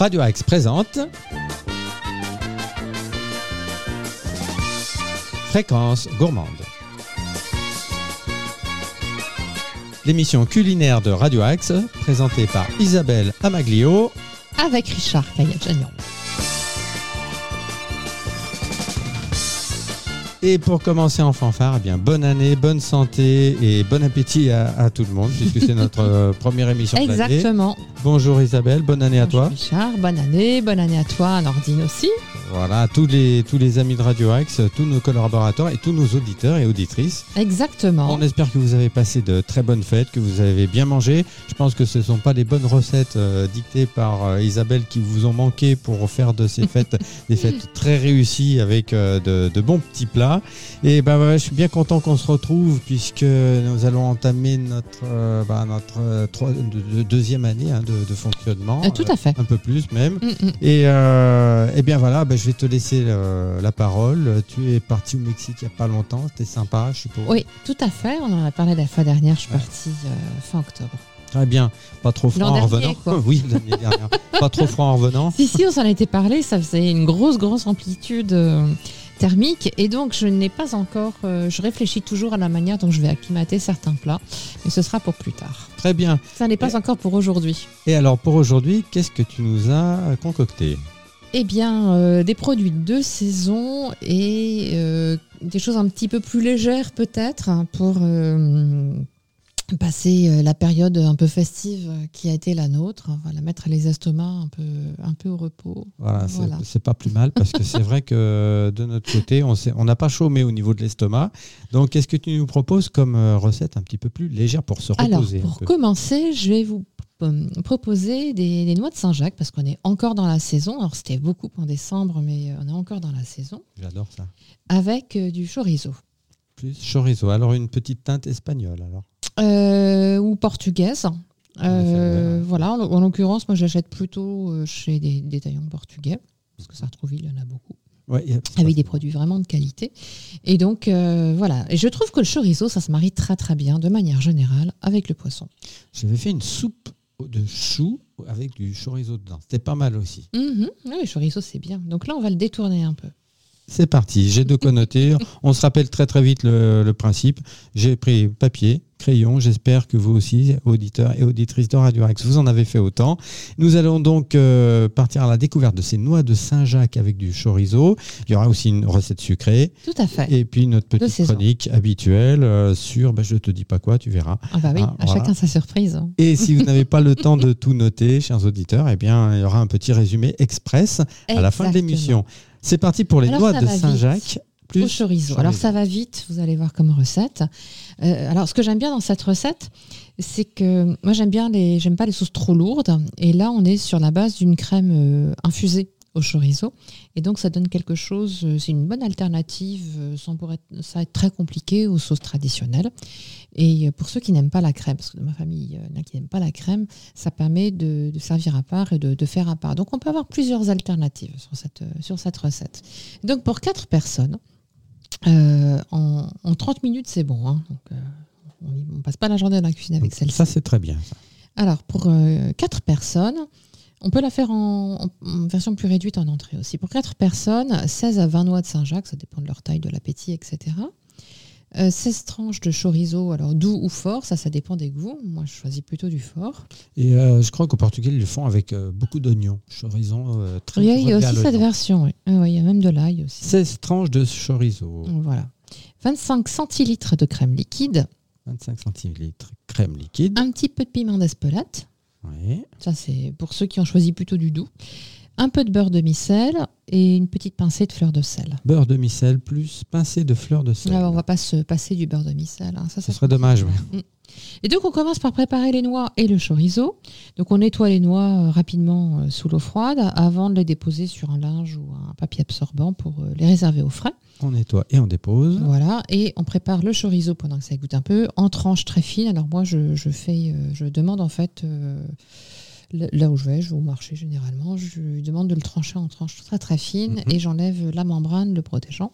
Radio Axe présente Fréquence gourmande. L'émission culinaire de Radio Axe, présentée par Isabelle Amaglio. avec Richard Kayadjanian. Et pour commencer en fanfare, eh bien, bonne année, bonne santé et bon appétit à, à tout le monde, puisque c'est notre euh, première émission de l'année. Exactement. Bonjour Isabelle, bonne année à toi. Richard, bonne année, bonne année à toi, Nordine aussi. Voilà, tous les, tous les amis de Radio Axe, tous nos collaborateurs et tous nos auditeurs et auditrices. Exactement. On espère que vous avez passé de très bonnes fêtes, que vous avez bien mangé. Je pense que ce ne sont pas les bonnes recettes euh, dictées par euh, Isabelle qui vous ont manqué pour faire de ces fêtes des fêtes très réussies avec euh, de, de bons petits plats. Et ben ouais, je suis bien content qu'on se retrouve puisque nous allons entamer notre, bah, notre trois- de- de- deuxième année hein, de, de fonctionnement. Euh, tout à fait. un peu plus même. Mm, mm. Et, euh, eh bien voilà, ben, je vais te laisser euh, la parole. Tu es parti au Mexique il n'y a pas longtemps, c'était sympa, je suppose. Oui, tout à fait. On en a parlé la fois dernière. Je suis Ouais. partie euh, fin octobre. Très bien, pas trop froid en revenant. quoi. oui, l'année dernière. pas trop froid en revenant. Si, si, on s'en était parlé. Ça faisait une grosse, grosse amplitude euh, thermique. Et donc, je n'ai pas encore. euh, je réfléchis toujours à la manière dont je vais acclimater certains plats. Mais ce sera pour plus tard. Très bien. Ça n'est pas encore pour aujourd'hui. Et alors pour aujourd'hui, qu'est-ce que tu nous as concocté? Eh bien, euh, des produits de saison et euh, des choses un petit peu plus légères peut-être hein, pour euh, passer euh, la période un peu festive qui a été la nôtre. Voilà, mettre les estomacs un peu, un peu au repos. Voilà, c'est- Voilà. c'est pas plus mal parce que c'est vrai que de notre côté, on n'a pas chômé au niveau de l'estomac. Donc, qu'est-ce que tu nous proposes comme euh, recette un petit peu plus légère pour se Alors, reposer un pour peu? commencer, je vais vous euh, proposer des, des noix de Saint-Jacques parce qu'on est encore dans la saison. Alors, c'était beaucoup en décembre, mais euh, on est encore dans la saison. J'adore ça. Avec euh, du chorizo. Plus chorizo. Alors une petite teinte espagnole alors. Euh, ou portugaise. Euh. Voilà, en, en l'occurrence, moi j'achète plutôt euh, chez des détaillants portugais, parce que ça retrouve, il y en a beaucoup, Ouais, y a- avec des produits vraiment de qualité. Et donc, euh, voilà. Et je trouve que le chorizo, ça se marie très très bien, de manière générale, avec le poisson. J'avais fait une soupe de choux avec du chorizo dedans. C'était pas mal aussi. Mhm. Oui, le chorizo, c'est bien. Donc là, on va le détourner un peu. C'est parti, j'ai de quoi noter. On se rappelle très très vite le, le principe. J'ai pris papier, crayon. J'espère que vous aussi, auditeurs et auditrices de Radio Rex, vous en avez fait autant. Nous allons donc euh, partir à la découverte de ces noix de Saint-Jacques avec du chorizo. Il y aura aussi une recette sucrée. Tout à fait. Et puis notre petite chronique habituelle euh, sur, ben, je te dis pas quoi, tu verras. Ah bah oui, Ah, à voilà. chacun sa surprise. Et si vous n'avez pas le temps de tout noter, chers auditeurs, eh bien, il y aura un petit résumé express à la fin de l'émission. C'est parti pour les Alors, ça de. Saint-Jacques. Plus au chorizo. Alors ça va vite, vous allez voir comme recette. Euh, alors ce que j'aime bien dans cette recette, c'est que moi j'aime bien les, j'aime pas les sauces trop lourdes. Et là on est sur la base d'une crème euh, infusée au chorizo. Et donc ça donne quelque chose, euh, c'est une bonne alternative euh, sans pour être, ça être très compliqué aux sauces traditionnelles. Et euh, pour ceux qui n'aiment pas la crème, parce que dans ma famille, il y en a qui n'aiment pas la crème, ça permet de, de servir à part et de, de faire à part. Donc on peut avoir plusieurs alternatives sur cette, sur cette recette. Donc pour quatre personnes, euh, en, en 30 minutes, c'est bon. hein. Donc, euh, on ne passe pas la journée dans la cuisine avec celle-ci. Ça, c'est très bien. ça. Alors, pour 4 personnes, on peut la faire en, version plus réduite en entrée aussi. Pour 4 personnes, 16 à 20 noix de Saint-Jacques, ça dépend de leur taille, de l'appétit, etc. Euh, 16 tranches de chorizo, alors doux ou fort, ça, ça dépend des goûts. Moi, je choisis plutôt du fort. Et euh, je crois qu'au Portugais, ils le font avec euh, beaucoup d'oignons. Chorizo euh, très Il y a, il y a aussi cette version, oui. Ah ouais, il y a même de l'ail aussi. 16 tranches de chorizo, Voilà. 25 centilitres de crème liquide, 25 centilitres crème liquide. un petit peu de piment d'Espelette, Ça, c'est pour ceux qui ont choisi plutôt du doux. Un peu de beurre demi-sel et une petite pincée de fleur de sel. Beurre de micelle plus pincée de fleurs de sel. Là, on va pas se passer du beurre demi-sel. hein. Ça, Ce ça serait dommage. Et donc, on commence par préparer les noix et le chorizo. Donc, on nettoie les noix euh, rapidement euh, sous l'eau froide avant de les déposer sur un linge ou un papier absorbant pour euh, les réserver au frais. On nettoie et on dépose. Voilà. Et on prépare le chorizo pendant que ça goûte un peu en tranches très fines. Alors, moi, je, je fais, je demande en fait, euh, là là où je vais, je vais au marché généralement, je lui demande de le trancher en tranches très très fines Mhm. et j'enlève la membrane le protégeant.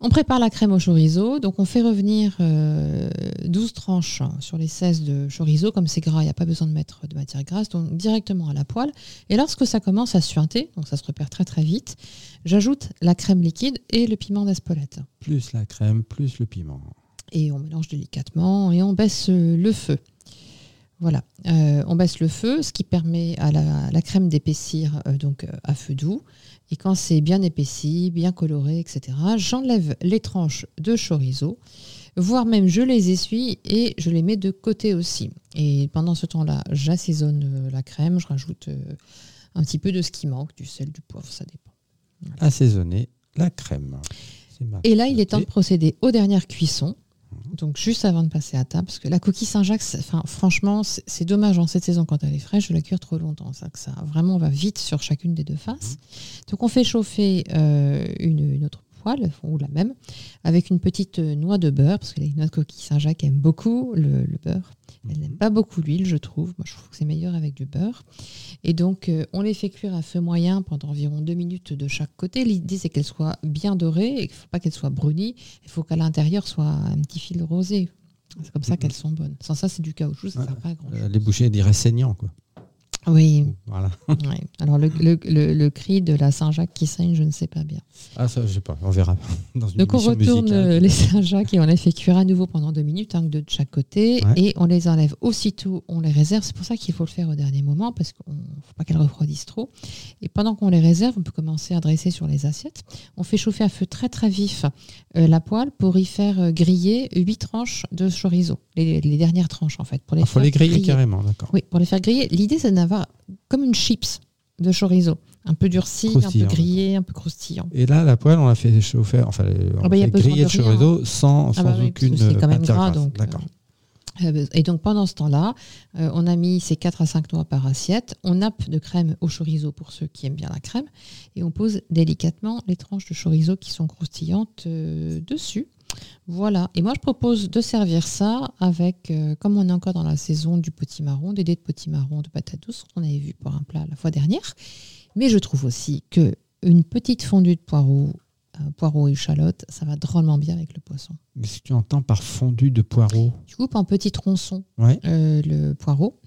On prépare la crème au chorizo. Donc, on fait revenir euh, 12 tranches sur les 16 de chorizo. Comme c'est gras, il n'y a pas besoin de mettre de matière grasse. Donc, directement à la poêle. Et lorsque ça commence à suinter, donc ça se repère très très vite, j'ajoute la crème liquide et le piment d'Espelette. Plus la crème, plus le piment. Et on mélange délicatement et on baisse euh, le feu. Voilà, Euh, on baisse le feu, ce qui permet à la, la crème d'épaissir euh, donc euh, à feu doux. Et quand c'est bien épaissi, bien coloré, etc., j'enlève les tranches de chorizo, voire même je les essuie et je les mets de côté aussi. Et pendant ce temps-là, j'assaisonne euh, la crème, je rajoute euh, un petit peu de ce qui manque, du sel, du poivre, ça dépend. Assaisonner la crème. Et là, il est temps de procéder aux dernières cuissons. Donc juste avant de passer à table, parce que la coquille Saint-Jacques, franchement, c'est dommage en cette saison quand elle est fraîche de la cuire trop longtemps. Ça, que ça vraiment va vite sur chacune des deux faces. Donc on fait chauffer euh, une, une autre poêle, ou la même, avec une petite euh, noix de beurre, parce que les noix de coquille Saint-Jacques aiment beaucoup le, le beurre. Elles n'aiment pas beaucoup l'huile, je trouve. Moi, je trouve que c'est meilleur avec du beurre. Et donc, euh, on les fait cuire à feu moyen pendant environ deux minutes de chaque côté. L'idée, c'est qu'elles soient bien dorées et qu'il ne faut pas qu'elles soient brunies. Il faut qu'à l'intérieur soit un petit fil rosé. C'est comme ça qu'elles sont bonnes. Sans ça, c'est du caoutchouc, ça ne sert pas à grand Euh, les bouchers diraient saignant, quoi. Oui. Voilà. ouais. Alors, le, le- le- le cri de la Saint-Jacques qui saigne, je ne sais pas bien. Ah, ça, je sais pas. On verra. Dans une Donc on retourne musicale. euh, les Saint-Jacques et on les fait cuire à nouveau pendant deux minutes, un deux de chaque côté, Ouais. et on les enlève aussitôt, on les réserve. C'est pour ça qu'il faut le faire au dernier moment, parce qu'il ne faut pas qu'elles refroidissent trop. Et pendant qu'on les réserve, on peut commencer à dresser sur les assiettes. On fait chauffer à feu très très vif euh, la poêle pour y faire euh, griller huit tranches de chorizo, les, les dernières tranches en fait. Pour les Il faut faire les griller carrément, d'accord. Oui, pour les faire griller. L'idée c'est d'avoir comme une chips de chorizo, un peu durci, un peu grillé, un peu croustillant. Et là, la poêle, on l'a fait chauffer, enfin, on Ah bah, fait griller le rien, chorizo sans, sans Ah bah aucune c'est quand même gras, grasse. donc, D'accord. Euh, Et donc pendant ce temps-là, euh, on a mis ces 4 à 5 noix par assiette. On nappe de crème au chorizo pour ceux qui aiment bien la crème. Et on pose délicatement les tranches de chorizo qui sont croustillantes euh, dessus. Voilà. Et moi, je propose de servir ça avec, euh, comme on est encore dans la saison du potimarron, des dés de potimarron de patates douces qu'on avait vu pour un plat la fois dernière. Mais je trouve aussi que une petite fondue de poireaux, euh, poireaux et échalotes, ça va drôlement bien avec le poisson. Mais si tu entends par fondu de poireaux, Tu coupes en petits tronçons ouais. euh, le poireau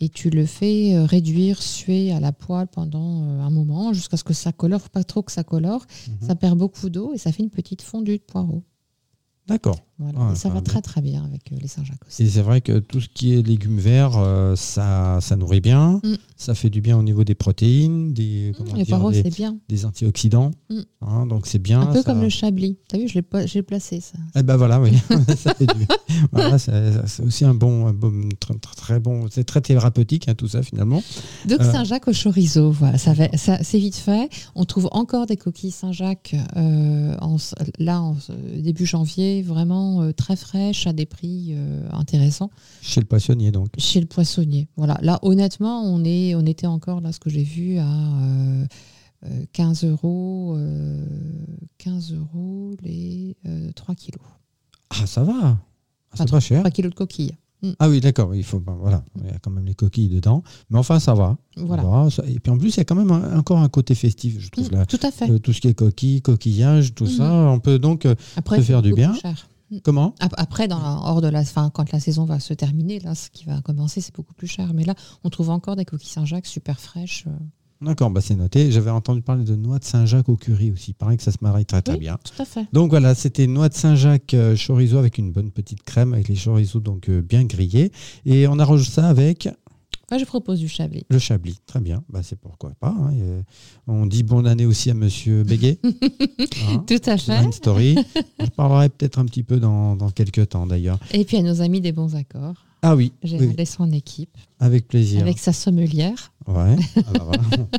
et tu le fais réduire, suer à la poêle pendant un moment jusqu'à ce que ça colore. Faut pas trop que ça colore. Mhm. Ça perd beaucoup d'eau et ça fait une petite fondue de poireau. D'accord. Voilà. Et ça va très très bien avec euh, les Saint-Jacques aussi. Et c'est vrai que tout ce qui est légumes verts, euh, ça, ça nourrit bien. Mm. Ça fait du bien au niveau des protéines, des, les dire, des, c'est bien. des antioxydants. Mm. Hein, donc c'est bien. Un peu ça- comme le chablis. Tu as vu, je l'ai placé ça. Eh ben voilà, oui. Du- voilà, c'est aussi un bon, un bon- très, très- bon. C'est très thérapeutique hein, tout ça finalement. Donc Euh. Saint-Jacques au chorizo, voilà, ça, va- ça- c'est vite fait. On trouve encore des coquilles Saint-Jacques euh, là en début janvier, vraiment euh, très fraîches à des prix euh, intéressants. Chez le poissonnier donc. Chez le poissonnier. Voilà. Là, honnêtement, on, est, on était encore, là, ce que j'ai vu, à euh, euh, 15 euros, euh, 15 euros les euh, 3 kilos. Ah ça va. Ah, c'est pas cher. 3 kilos de coquilles. Ah oui, d'accord. Il faut, ben, voilà, il y a quand même les coquilles dedans, mais enfin ça va. Voilà. Ça- et puis en plus, il y a quand même un- encore un côté festif, je trouve Mm, là. tout à fait. Tout ce qui est coquilles, coquillages, tout Mhm. ça, on peut donc Après, se faire du bien. cher. Comment? Ap- Après, dans la- hors de la, fin, quand la saison va se terminer, là, ce qui va commencer, c'est beaucoup plus cher. Mais là, on trouve encore des coquilles Saint-Jacques super fraîches. euh. D'accord, bah c'est noté. J'avais entendu parler de noix de Saint-Jacques au curry aussi. Il paraît que ça se marie très très Oui, bien. Tout à fait. Donc voilà, c'était noix de Saint-Jacques euh, chorizo avec une bonne petite crème, avec les chorizo donc euh, bien grillés. Et on arrange ça avec Moi, je propose du chablis. le chablis. Très bien, bah, c'est pourquoi pas. hein. Euh, on dit bonne année aussi à Monsieur Béguet. Hein, Tout à fait. une story. Je parlerai peut-être un petit peu dans, dans quelques temps d'ailleurs. Et puis à nos amis des bons accords. Ah oui, J'ai oui, son équipe, avec plaisir. avec sa sommelière. Ouais. Ah bah.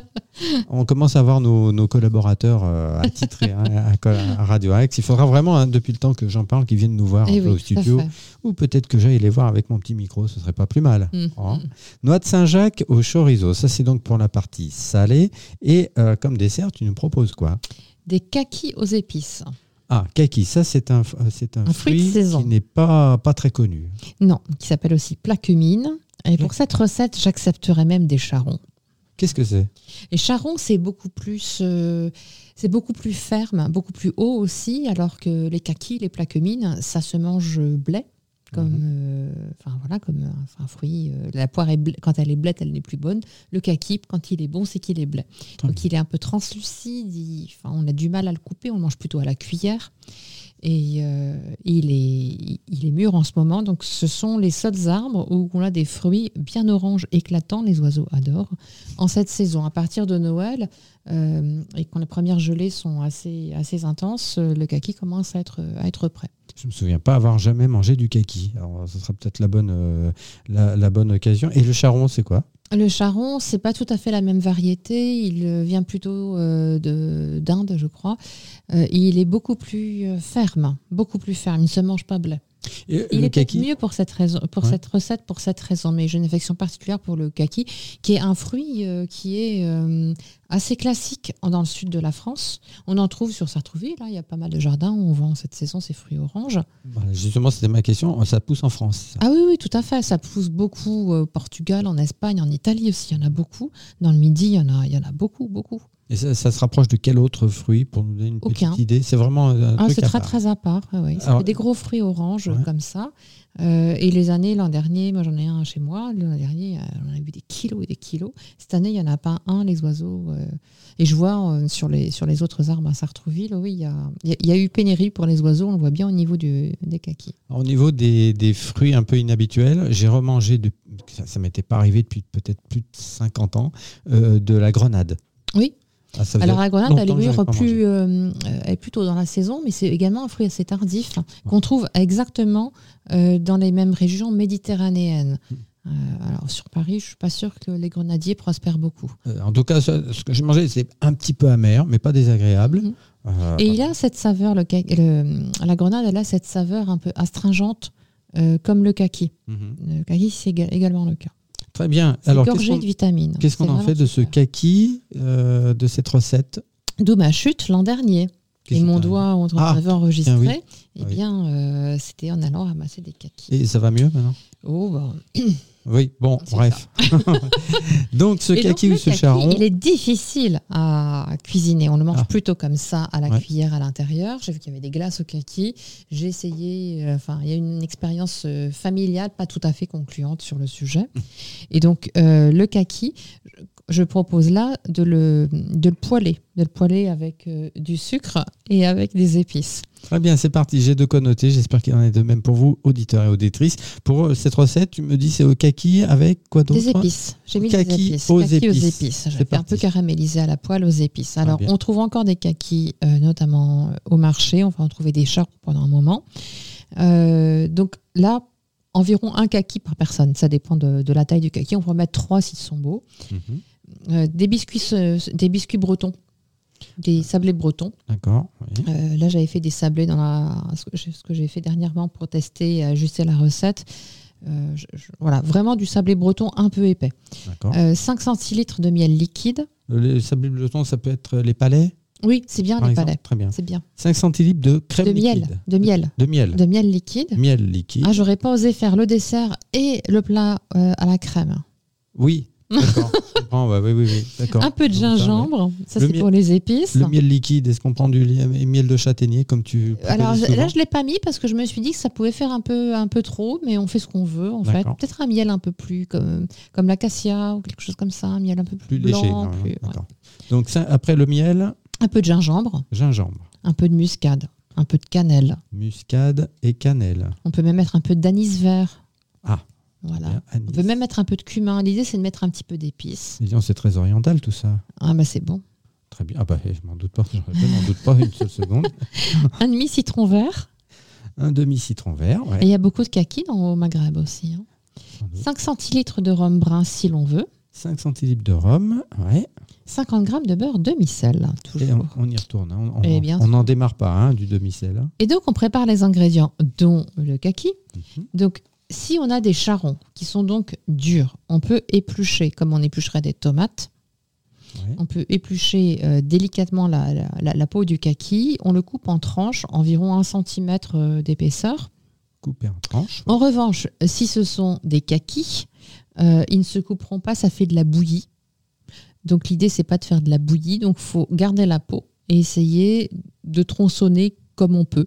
On commence à voir nos, nos collaborateurs euh, attitrés hein, à, à Radio Axe. Il faudra vraiment, hein, depuis le temps que j'en parle, qu'ils viennent nous voir un peu Eh oui, au studio. Ou peut-être que j'aille les voir avec mon petit micro, ce serait pas plus mal. Mhm. Hein. Noix de Saint-Jacques au chorizo, ça c'est donc pour la partie salée. Et euh, comme dessert, tu nous proposes quoi? Des kakis aux épices. Ah, kaki, ça c'est un, c'est un, Un fruit de fruit saison. qui n'est pas, pas très connu. Non, qui s'appelle aussi placumine. Et pour cette recette, j'accepterai même des charrons. Qu'est-ce que c'est? Les charrons, c'est beaucoup plus, euh, c'est beaucoup plus ferme, beaucoup plus haut aussi, alors que les kakis, les plaquemines, ça se mange blé, comme, Mhm. euh, voilà, comme un, un fruit. euh, la poire est quand elle est blette, elle n'est plus bonne. Le kaki, quand il est bon, c'est qu'il est blé. Très Donc il est un peu translucide. il- on a du mal à le couper. On le mange plutôt à la cuillère. Et euh, il, est, mûr en ce moment. Donc ce sont les seuls arbres où on a des fruits bien orange éclatants. Les oiseaux adorent en cette saison. À partir de Noël euh, et quand les premières gelées sont assez, assez intenses, euh, le kaki commence à être, à être prêt. Je me souviens pas avoir jamais mangé du kaki. Alors, ce sera peut-être la, la bonne occasion. Et le charron, c'est quoi? Le charron, c'est pas tout à fait la même variété. Il euh, vient plutôt euh, de- d'Inde, je crois. Euh, il est beaucoup plus ferme, beaucoup plus ferme. Il ne se mange pas blé. Et Il le est peut-être kaki mieux pour cette raison, pour Ouais. cette recette, pour cette raison. Mais j'ai une affection particulière pour le kaki, qui est un fruit euh, qui est euh, assez classique dans le sud de la France. On en trouve sur Sartrouville. Là, il y a pas mal de jardins où on vend cette saison ces fruits oranges. Voilà, Justement, c'était ma question. Ça pousse en France. ça. Ah oui, oui, tout à fait. Ça pousse beaucoup euh, au Portugal, en Espagne, en Italie aussi. Il y en a beaucoup. Dans le Midi, il y en a, il y en a beaucoup, beaucoup. Et ça, ça se rapproche de quel autre fruit pour nous donner une Aucun. petite idée? C'est vraiment un Ah, c'est à très part. très à part. ouais, des gros fruits oranges Ouais. comme ça. Euh, et les années, l'an dernier, moi j'en ai un chez moi. L'an dernier, euh, on a vu des kilos et des kilos. Cette année, il n'y en a pas un, les oiseaux. euh, et je vois euh, sur, les, sur les autres arbres à Sartrouville, oui, il y a, il y a- y a eu pénurie pour les oiseaux. On le voit bien au niveau du, des kakis. Au niveau des, des fruits un peu inhabituels, j'ai remangé, de, ça, ça m'était pas arrivé depuis peut-être plus de 50 ans, euh, de la grenade. Oui. Ah, Alors la grenade, elle est, plus, euh, elle est plutôt dans la saison, mais c'est également un fruit assez tardif hein, qu'on trouve exactement euh, dans les mêmes régions méditerranéennes. Hmm. Euh, alors sur Paris, je suis pas sûre que les grenadiers prospèrent beaucoup. Euh, en tout cas, ce que j'ai mangé, c'est un petit peu amer, mais pas désagréable. Euh, Et il a cette saveur, le, ca- le- la grenade, elle a cette saveur un peu astringente, comme le kaki. mhm. Le kaki, c'est éga- également le cas. Très bien. Alors, qu'est-ce gorgé qu'on de vitamines. qu'est-ce qu'on en fait de ce kaki, euh, de cette recette D'où ma chute l'an dernier. Et mon doigt, on Ah, avait enregistré. oui. Eh bien, euh, c'était en allant ramasser des kakis. Et ça va mieux maintenant? Oh, bah, Oui, bon, bref. donc, ce donc, kaki ou ce charron, Il est difficile à cuisiner. On le mange Ah. plutôt comme ça, à la Ouais. cuillère, à l'intérieur. J'ai vu qu'il y avait des glaces au kaki. J'ai essayé, euh, enfin, il y a une expérience euh, familiale, pas tout à fait concluante sur le sujet. Et donc, euh, le kaki, je, je propose là de le, de le poêler, de le poêler avec euh, du sucre et avec des épices. Très bien, c'est parti. J'ai de quoi noter. J'espère qu'il en est de même pour vous, auditeurs et auditrices. Pour euh, cette recette, tu me dis c'est au kaki avec quoi d'autre Des épices. J'ai mis Kaki des épices. aux Kaki aux épices. épices. C'est J'ai fait un peu parti. caramélisé à la poêle aux épices. Alors, on trouve encore des kakis, euh, notamment au marché. On va en trouver des charros pendant un moment. Euh, donc là, environ un kaki par personne. Ça dépend de, de la taille du kaki. On peut en mettre trois s'ils sont beaux. Mhm. Euh, des, biscuits, euh, des biscuits bretons. Des sablés bretons. D'accord. oui. Euh, là, j'avais fait des sablés dans la, ce que j'ai- fait dernièrement pour tester et ajuster la recette. Euh, je- je- voilà, vraiment du sablé breton un peu épais. D'accord. Euh, 5 centilitres de miel liquide. Le sablé breton, ça peut être les palais? Oui, c'est bien par les exemple palais. Très bien. C'est bien. 5 centilitres de crème De miel, de miel, De miel. de miel liquide. Miel liquide. Ah, j'aurais pas osé faire le dessert et le plat euh, à la crème. Oui. D'accord. Je comprends, ouais, oui, oui, oui. D'accord. Un peu de ça, gingembre, ça c'est miel- pour les épices. Le miel liquide, est-ce qu'on prend du li- miel de châtaignier comme tu Alors là, je l'ai pas mis parce que je me suis dit que ça pouvait faire un peu, un peu trop, mais on fait ce qu'on veut en fait. Peut-être un miel un peu plus comme, comme l'acacia ou quelque chose comme ça, un miel un peu plus, plus léger. blanc, normalement. plus- ouais. D'accord. Donc ça, après le miel, un peu de gingembre, gingembre, un peu de muscade, un peu de cannelle. muscade et cannelle. On peut même mettre un peu d'anis vert. Ah. Voilà. Bien, anis. On peut même mettre un peu de cumin. L'idée, c'est de mettre un petit peu d'épices. C'est très oriental tout ça. Ah, bah c'est bon. Très bien. Ah bah, je m'en doute pas. Je m'en doute pas une seule seconde. Un demi citron vert. Un demi citron vert. Et il y a beaucoup de kaki dans, au Maghreb aussi. hein. sans doute. 5 centilitres de rhum brun si l'on veut. 5 centilitres de rhum. Ouais. 50 grammes de beurre demi-sel, hein, toujours. on, on y retourne. hein. On- On Eh n'en démarre pas hein, du demi-sel. Et donc, on prépare les ingrédients, dont le kaki. Mhm. Donc, si on a des charrons qui sont donc durs, on peut éplucher comme on éplucherait des tomates. Ouais. On peut éplucher euh, délicatement la, la- la- la peau du kaki. On le coupe en tranches, environ 1 cm d'épaisseur. Coupé en tranches. En revanche, si ce sont des kakis, euh, ils ne se couperont pas, ça fait de la bouillie. Donc l'idée, c'est pas de faire de la bouillie, donc faut garder la peau et essayer de tronçonner comme on peut.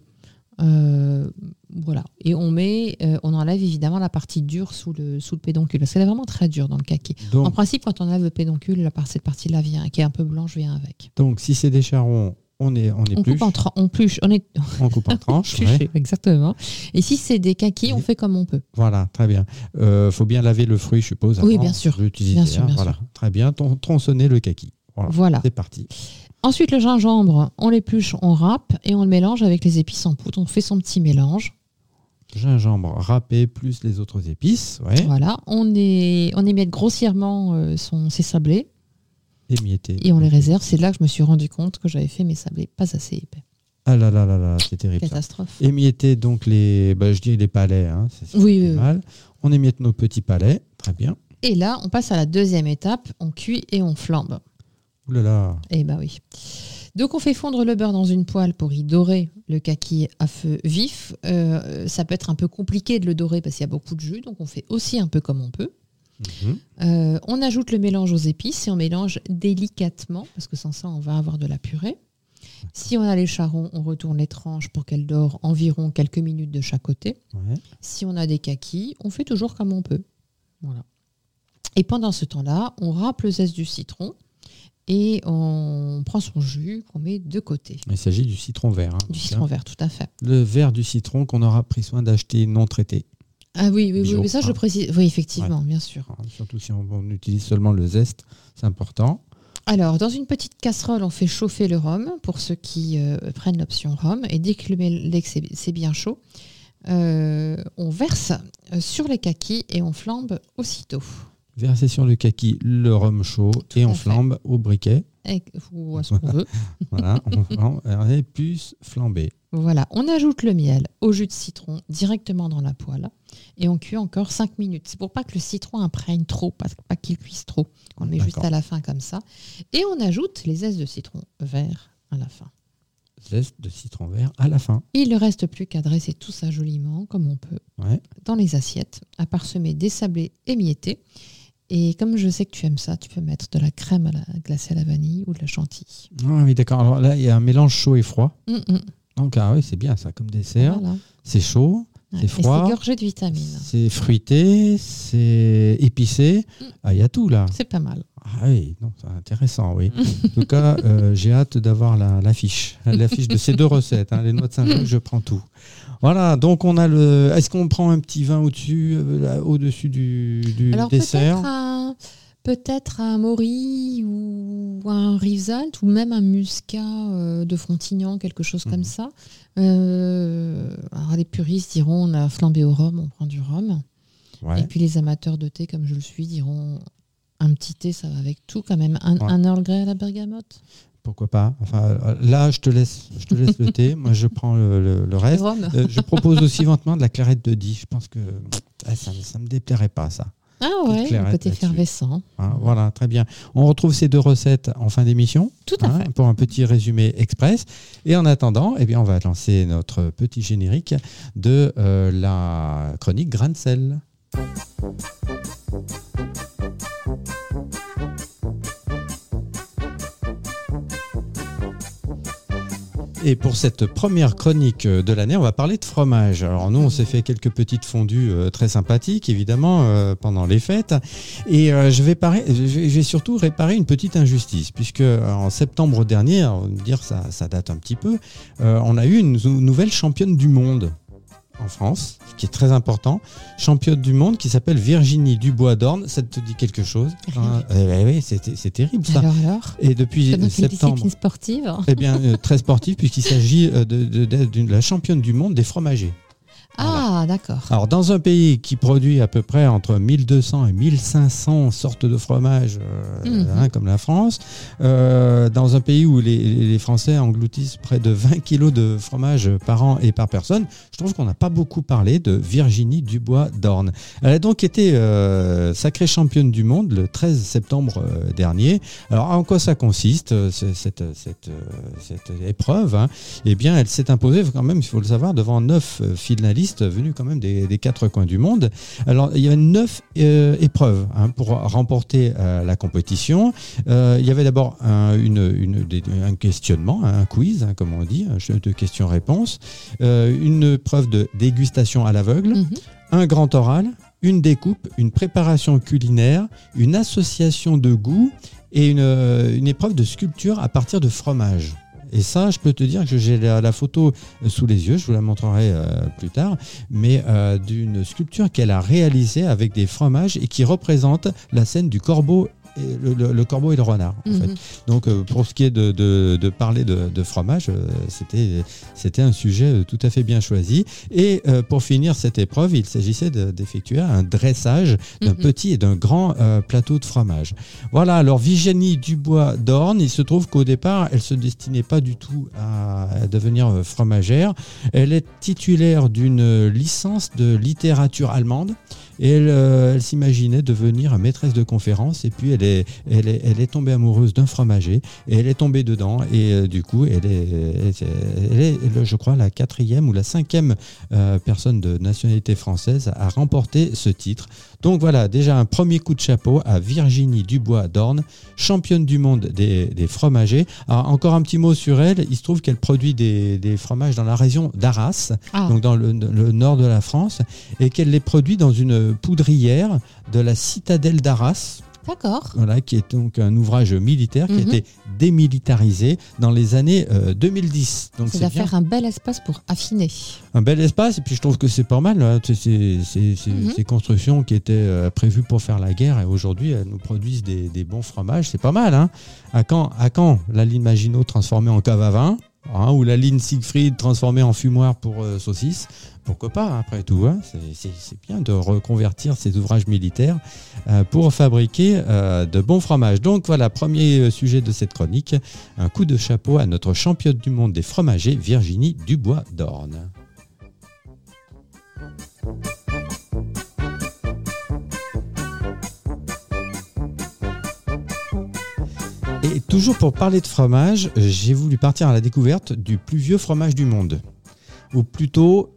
Euh, voilà. Et on met, euh, on enlève évidemment la partie dure sous le, sous le pédoncule, parce qu'elle est vraiment très dure dans le kaki. Donc, En principe, quand on enlève le pédoncule, la part- cette partie-là vient, qui est un peu blanche, vient avec. donc, si c'est des charrons, on est on On épluche, coupe en on pluche, on est on coupe en tranches. Ouais. exactement. Et si c'est des kakis, on Oui. fait comme on peut. Voilà, très bien. Euh, faut bien laver le fruit, je suppose. Oui, avant bien sûr. de l'utiliser, Bien sûr, hein, bien voilà. Très bien. Tronçonner le kaki. Voilà. Voilà. C'est parti. Ensuite, le gingembre, on l'épluche, on râpe et on le mélange avec les épices en poudre. On fait son petit mélange. Gingembre râpé plus les autres épices. Ouais. Voilà. On, est, on émiette grossièrement euh, son, ses sablés Émietté. et on les réserve. C'est là que je me suis rendu compte que j'avais fait mes sablés pas assez épais. Ah là là là là, c'est terrible. ça. Catastrophe. Émietter donc les, bah, je dis les palais. Hein, c'est Oui, oui. On émiette nos petits palais. Très bien. Et là, on passe à la deuxième étape. On cuit et on flambe. Ouh là là. Eh ben oui. Donc on fait fondre le beurre dans une poêle pour y dorer le kaki à feu vif. Euh, ça peut être un peu compliqué de le dorer parce qu'il y a beaucoup de jus, donc on fait aussi un peu comme on peut. Mhm. Euh, on ajoute le mélange aux épices et on mélange délicatement parce que sans ça on va avoir de la purée. Si on a les charrons, on retourne les tranches pour qu'elles dorent environ quelques minutes de chaque côté. Ouais. Si on a des kakis, on fait toujours comme on peut. Voilà. Et pendant ce temps-là, on râpe le zeste du citron et on prend son jus qu'on met de côté. Il s'agit du citron vert. hein, Du citron hein. vert, tout à fait. Le vert du citron qu'on aura pris soin d'acheter non traité. Ah oui, oui, oui, mais ça je hein. précise. Oui, effectivement, bien sûr. Surtout si on, on utilise seulement le zeste, c'est important. Alors, dans une petite casserole, on fait chauffer le rhum pour ceux qui euh, prennent l'option rhum. Et dès que, c'est bien chaud, euh, on verse euh, sur les kakis et on flambe aussitôt. Verser sur le kaki le rhum chaud et on fait. flambe au briquet. Et- ou à ce qu'on veut. Voilà, on flambe, et plus flambé. Voilà, on ajoute le miel au jus de citron directement dans la poêle et on cuit encore 5 minutes. C'est pour pas que le citron imprègne trop, pas, pas qu'il cuise trop. On le met juste à la fin comme ça. Et on ajoute les zestes de citron vert à la fin. Zeste de citron vert à la fin. Il ne reste plus qu'à dresser tout ça joliment, comme on peut, Ouais. dans les assiettes, à parsemer des sablés émiettés. Et comme je sais que tu aimes ça, tu peux mettre de la crème à la glacée à la vanille ou de la chantilly. Ah oui, d'accord. Alors là, il y a un mélange chaud et froid. Hum, hum. Donc, ah oui, c'est bien ça comme dessert. Voilà. C'est chaud, Ouais. C'est froid. c'est gorgé de vitamines. c'est fruité, c'est épicé. Mm. Ah, il y a tout là. C'est pas mal. Ah oui, non, c'est intéressant, oui. en tout cas, euh, j'ai hâte d'avoir la- l'affiche. L'affiche de ces deux recettes. hein, les noix de Saint-Jacques, je prends tout. Voilà, donc on a le. Est-ce qu'on prend un petit vin au-dessus, euh, au-dessus du, du Alors dessert? un, peut-être un Maury ou un Rivesaltes ou même un Muscat euh, de Frontignan, quelque chose Mhm. comme ça. Euh, alors les puristes diront on a flambé au rhum, on prend du rhum. Ouais. Et puis les amateurs de thé comme je le suis diront un petit thé ça va avec tout quand même. Un, Ouais. un Earl Grey à la bergamote? Pourquoi pas? Enfin, là, je te laisse, je te laisse le thé. Moi, je prends le, le- le Le reste. Euh, je propose aussi ventement de la clarette de Die. Je pense que ah, ça ne me déplairait pas, ça. Ah ouais, le côté effervescent. Hein, Voilà, très bien. On retrouve ces deux recettes en fin d'émission Tout à hein, fait. pour un petit résumé express. Et en attendant, eh bien, on va lancer notre petit générique de euh, la chronique Grain de sel. Et pour cette première chronique euh, de l'année, on va parler de fromage. Alors nous, on s'est fait quelques petites fondues euh, très sympathiques, évidemment, euh, pendant les fêtes. Et je, vais surtout réparer une petite injustice, puisque en septembre dernier, on va dire ça, ça date un petit peu, on a eu une nou- nouvelle championne du monde en France, ce qui est très important, championne du monde qui s'appelle Virginie Dubois d'Orne. Ça te dit quelque chose hein Eh oui, c'est c'est terrible ça. Alors alors Et depuis quelle septembre. discipline sportive Eh bien, euh, très sportif, puisqu'il s'agit euh, de, de- de- d'une- de la championne du monde des fromagers. Ah d'accord. Alors, dans un pays qui produit à peu près entre 1200 et 1500 sortes de fromages, euh, Mhm. hein, comme la France, euh, dans un pays où les, les Français engloutissent près de 20 kilos de fromage par an et par personne, je trouve qu'on n'a pas beaucoup parlé de Virginie Dubois d'Orne. Elle a donc été euh, sacrée championne du monde le 13 septembre dernier. Alors, en quoi ça consiste, ce- cette, cette, cette épreuve hein? Eh bien, elle s'est imposée quand même, il faut le savoir, devant neuf euh, finalistes venus quand même des, des quatre coins du monde. Alors, il y avait neuf euh, épreuves hein, pour remporter euh, la compétition. Euh, il y avait d'abord un, une, une, des- un questionnement, un quiz, hein, comme on dit, un jeu de questions-réponses, une épreuve de dégustation à l'aveugle, Mhm. un grand oral, une découpe, une préparation culinaire, une association de goûts et une, une épreuve de sculpture à partir de fromage. Et ça, je peux te dire que j'ai la, photo euh, sous les yeux, je vous la montrerai euh, plus tard, mais euh, d'une sculpture qu'elle a réalisée avec des fromages et qui représente la scène du corbeau. Et le, le- le corbeau et le renard. En fait. Mhm. Donc, euh, pour ce qui est de, de- de parler de, de fromage, euh, c'était c'était un sujet euh, tout à fait bien choisi. Et pour finir cette épreuve, il s'agissait de- d'effectuer un dressage d'un Mhm. petit et d'un grand euh, plateau de fromage. Voilà, alors Virginie Dubois d'Orne, il se trouve qu'au départ, elle se destinait pas du tout à, à devenir fromagère. Elle est titulaire d'une licence de littérature allemande. Et elle, euh, elle s'imaginait devenir maîtresse de conférence et puis elle est, elle est, elle est tombée amoureuse d'un fromager et elle est tombée dedans et euh, du coup elle est, elle est, elle est, elle, je crois, la quatrième ou la cinquième euh, personne de nationalité française à remporter ce titre. Donc voilà, déjà un premier coup de chapeau à Virginie Dubois d'Orne, championne du monde des, des fromagers. Alors, encore un petit mot sur elle, il se trouve qu'elle produit des, des fromages dans la région d'Arras, Ah, donc dans le, le nord de la France, et qu'elle les produit dans une poudrière de la citadelle d'Arras, d'accord. voilà, qui est donc un ouvrage militaire qui a Mhm. été démilitarisé dans les années euh, 2010. Donc Ça c'est bien faire un bel espace pour affiner. un bel espace, et puis je trouve que c'est pas mal, sais, ces, ces- ces- Mhm. ces constructions qui étaient euh, prévues pour faire la guerre, et aujourd'hui elles nous produisent des, des bons fromages, c'est pas mal. Hein à, quand, à quand la ligne Maginot transformée en cave à vin? Hein, ou la ligne Siegfried transformée en fumoir pour euh, saucisses pourquoi pas, après tout. hein. C'est- bien de reconvertir ces ouvrages militaires euh, pour fabriquer euh, de bons fromages. Donc voilà, premier euh, sujet de cette chronique, un coup de chapeau à notre championne du monde des fromagers, Virginie Dubois Et toujours pour parler de fromage, j'ai voulu partir à la découverte du plus vieux fromage du monde. Ou plutôt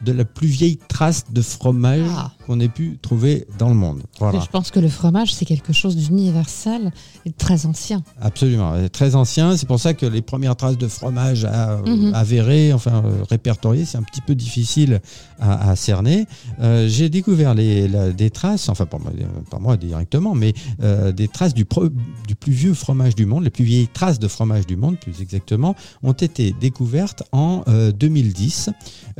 de la plus vieille trace de fromage Ah. Qu'on ait pu trouver dans le monde. Voilà. Je pense que le fromage, c'est quelque chose d'universel et de très ancien. Absolument, très ancien. C'est pour ça que les premières traces de fromage à- Mhm. avérées, enfin euh, répertoriées, c'est un petit peu difficile à, à cerner. Euh, J'ai découvert les, la- des traces, enfin pas moi, euh, pas moi directement, mais euh, des traces du, pro- du plus vieux fromage du monde, les plus vieilles traces de fromage du monde, plus exactement, ont été découvertes en euh, 2010.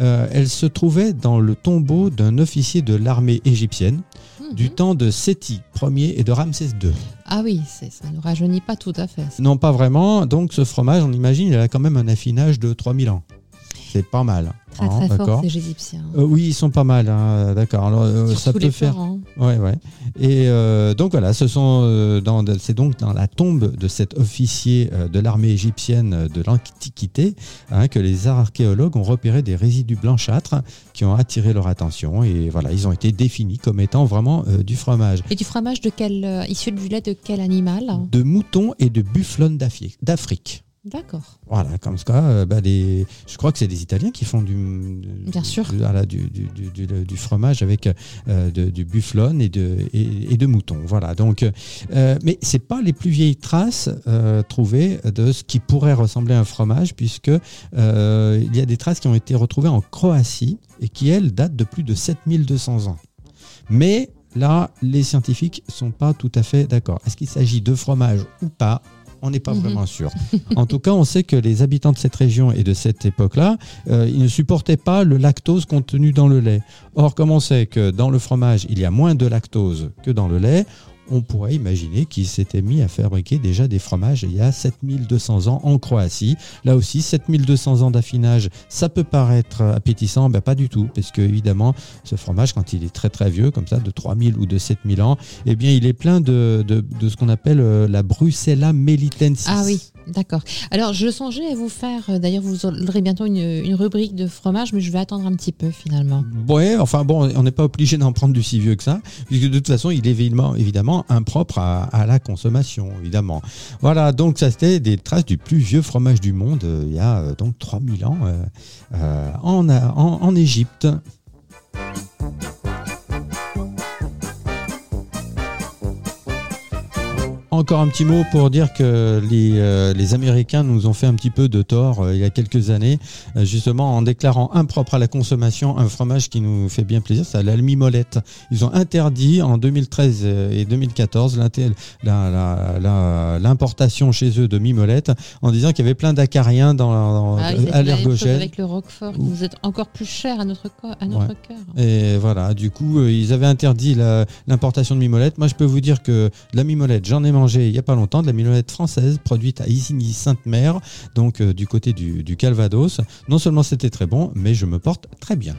Euh, elles se trouvaient dans le tombeau d'un officier de l'armée égyptienne Mhm. du temps de Séti Ier et de Ramsès II. Ah oui, ça ne rajeunit pas tout à fait. ça. Non, pas vraiment. Donc, ce fromage, on imagine, il a quand même un affinage de 3000 ans. C'est pas mal. Très hein, très fort d'accord. ces Égyptiens. Euh, oui, ils sont pas mal. hein, d'accord. Alors, euh, ça peut faire. parents. Ouais, ouais. Et euh, donc voilà, ce sont dans, c'est donc dans la tombe de cet officier de l'armée égyptienne de l'Antiquité hein, que les archéologues ont repéré des résidus blanchâtres qui ont attiré leur attention et voilà, ils ont été définis comme étant vraiment du fromage Et du fromage de quel, issu du lait de quel animal? De mouton et de d'Afrique- d'Afrique. D'accord. Voilà, comme ça, euh, bah, les... je crois que c'est des Italiens qui font du, du- Bien sûr. du, voilà, du, du- du- du- du fromage avec euh, de- du bufflone et de, et, et de mouton. Voilà, donc, euh, mais c'est pas les plus vieilles traces trouvées de ce qui pourrait ressembler à un fromage, puisque il y a des traces qui ont été retrouvées en Croatie et qui elles datent de plus de 7200 ans. Mais là, les scientifiques sont pas tout à fait d'accord. Est-ce qu'il s'agit de fromage ou pas? On n'est pas Mhm. vraiment sûr. En tout cas, on sait que les habitants de cette région et de cette époque-là, euh, ils ne supportaient pas le lactose contenu dans le lait. Or, comme on sait que dans le fromage, il y a moins de lactose que dans le lait, on pourrait imaginer qu'ils s'étaient mis à fabriquer déjà des fromages il y a 7200 ans en Croatie. Là aussi, 7200 ans d'affinage, ça peut paraître appétissant, ben pas du tout, parce que évidemment, ce fromage, quand il est très très vieux, comme ça, de 3000 ou de 7000 ans, eh bien, il est plein de, de, de ce qu'on appelle euh, la Brucella melitensis. Ah oui, d'accord. Alors, je songeais à vous faire, euh, d'ailleurs, vous aurez bientôt une, une rubrique de fromage, mais je vais attendre un petit peu finalement. Ouais, enfin bon, on n'est pas obligé d'en prendre du si vieux que ça, puisque de toute façon, il est évidemment, déclarant impropre à, la consommation, évidemment. Voilà, donc ça c'était des traces du plus vieux fromage du monde euh, il y a euh, donc 3000 ans euh, en, en, en Égypte. Encore un petit mot pour dire que les, euh, les Américains nous ont fait un petit peu de tort euh, il y a quelques années, euh, justement en déclarant impropre à la consommation un fromage qui nous fait bien plaisir, c'est la mimolette. Ils ont interdit en 2013 et 2014 l'inté- la- la- la- l'importation chez eux de mimolette en disant qu'il y avait plein d'acariens dans, dans- Ah, allergogènes. avec le Roquefort, nous est encore plus cher à notre, co- à notre cœur. Et voilà, du coup, ils avaient interdit l'importation de mimolette. Moi, je peux vous dire que la mimolette, j'en ai mangé il n'y a pas longtemps, de la mimolette française produite à Isigny-Sainte-Mère, donc euh, du côté du Calvados. Non seulement c'était très bon, mais je me porte très bien.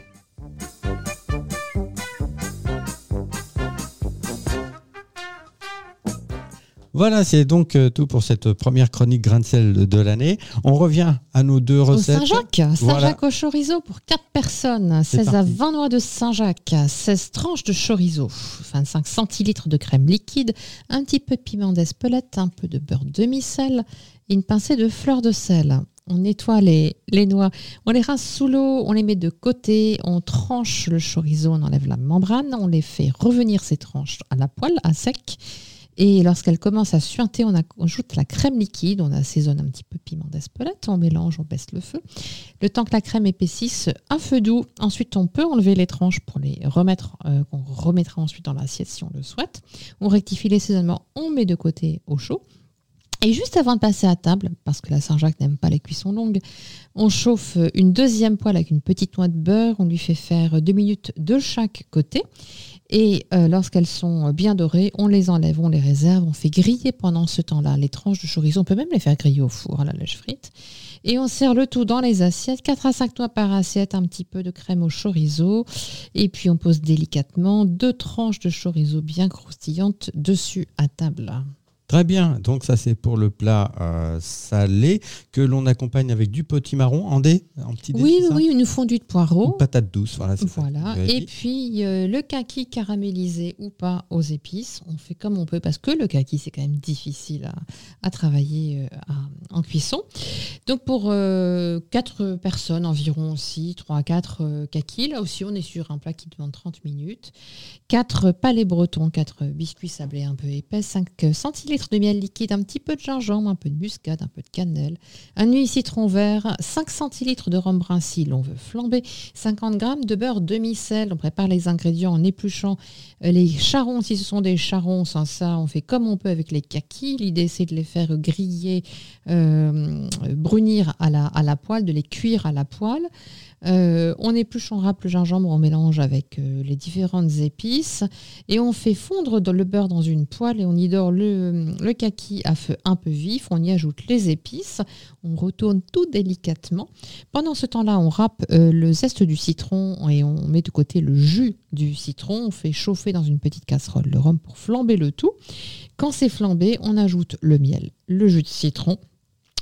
Voilà, c'est donc euh, tout pour cette première chronique grain de sel de, l'année. On revient à nos deux Au recettes. Saint-Jacques, Saint-Jacques Voilà. au chorizo pour 4 personnes, C'est 16 à parti. 20 noix de Saint-Jacques, 16 tranches de chorizo, 25 centilitres de crème liquide, un petit peu de piment d'Espelette, un peu de beurre demi-sel et une pincée de fleur de sel. On nettoie les, les noix, on les rince sous l'eau, on les met de côté, on tranche le chorizo, on enlève la membrane, on les fait revenir ces tranches à la poêle, à sec. Et lorsqu'elles commencent à suinter, on ajoute la crème liquide, on assaisonne un petit peu piment d'Espelette, on mélange, on baisse le feu. Le temps que la crème épaississe, un feu doux. Ensuite, on peut enlever les tranches pour les remettre, euh, qu'on remettra ensuite dans l'assiette si on le souhaite. On rectifie l'assaisonnement, on met de côté au chaud. Et juste avant de passer à table, parce que la Saint-Jacques n'aime pas les cuissons longues, on chauffe une deuxième poêle avec une petite noix de beurre. On lui fait faire deux minutes de chaque côté. Et euh, lorsqu'elles sont bien dorées, on les enlève, on les réserve, on fait griller pendant ce temps-là les tranches de chorizo. On peut même les faire griller au four à la lèche frite. Et on sert le tout dans les assiettes, 4 à 5 noix par assiette, un petit peu de crème au chorizo. Et puis on pose délicatement deux tranches de chorizo bien croustillantes dessus à table. Très bien, donc ça c'est pour le plat euh, salé que l'on accompagne avec du potimarron en dés, en petit dés, Oui, ça oui, une fondue de poireaux. patate douce, voilà. c'est ça. Voilà. Vérifie. Et puis euh, le kaki caramélisé ou pas aux épices, on fait comme on peut parce que le kaki c'est quand même difficile à, à travailler euh, à- en cuisson. Donc pour 4 personnes environ aussi, 3 à 4 kakis, là aussi on est sur un plat qui demande 30 minutes. 4 palais bretons, 4 biscuits sablés un peu épais, 5 centilitres de miel liquide, un petit peu de gingembre, un peu de muscade, un peu de cannelle, un huile citron vert, 5 centilitres de rhum brun si l'on veut flamber, 50 g de beurre demi-sel. On prépare les ingrédients en épluchant euh, les charrons. Si ce sont des charrons, sans ça, on fait comme on peut avec les kakis. L'idée, c'est de les faire griller, euh, brunir à la, à la poêle, de les cuire à la poêle. Euh, on épluche, on râpe le gingembre, on mélange avec euh, les différentes épices et on fait fondre le beurre dans une poêle et on y dort le, le kaki à feu un peu vif. On y ajoute les épices, on retourne tout délicatement. Pendant ce temps-là, on râpe euh, le zeste du citron et on met de côté le jus du citron. On fait chauffer dans une petite casserole le rhum pour flamber le tout. Quand c'est flambé, on ajoute le miel, le jus de citron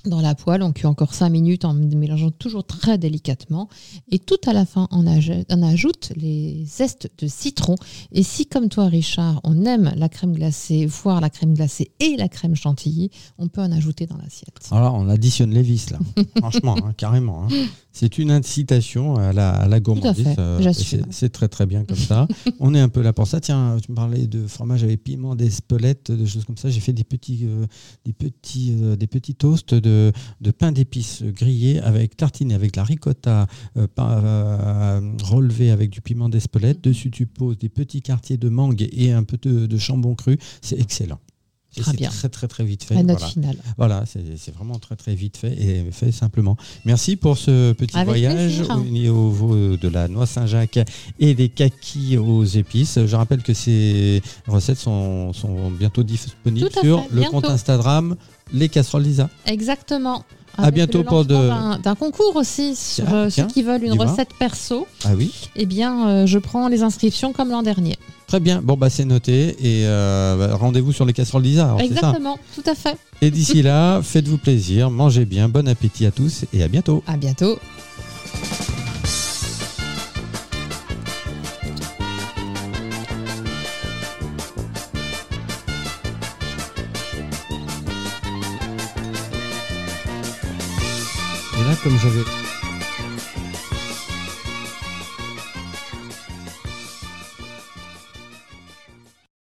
dans la poêle. On cuit encore 5 minutes en mélangeant toujours très délicatement. Et tout à la fin, on, ajoute les zestes de citron. Et si, comme toi, Richard, on aime la crème glacée, voire la crème glacée et la crème chantilly, on peut en ajouter dans l'assiette. Alors, on additionne les vis là, franchement, hein, carrément. hein. C'est une incitation à la, à la gourmandise. euh, C'est très très bien comme ça. on est un peu là pour ça. Tiens, tu me parlais de fromage avec piment, d'espelette, de choses comme ça. J'ai fait des petits, euh, des petits, euh, des petits toasts de, de pain d'épices grillé avec tartine, avec la ricotta euh, euh, relevé avec du piment d'espelette. Dessus, tu poses des petits quartiers de mangue et un peu de chambon cru. C'est excellent. Et Très bien. très très très vite fait. La note voilà. finale. Voilà, c'est c'est vraiment très très vite fait et fait simplement. Merci pour ce petit Avec voyage plaisir. au niveau de la noix Saint-Jacques et des kakis aux épices. Je rappelle que ces recettes sont, sont bientôt disponibles sur fait, le bientôt. compte Instagram Les Casseroles Lisa. Exactement. À Avec bientôt pour de- d'un- concours aussi sur euh, tiens, ceux qui veulent une recette perso. Ah oui Eh bien, euh, je prends les inscriptions comme l'an dernier. Très bien, bon bah c'est noté et euh, bah, rendez-vous sur les casseroles ça. Exactement, tout à fait. Et d'ici là, faites-vous plaisir, mangez bien, bon appétit à tous et à bientôt. À bientôt. Et là, comme j'avais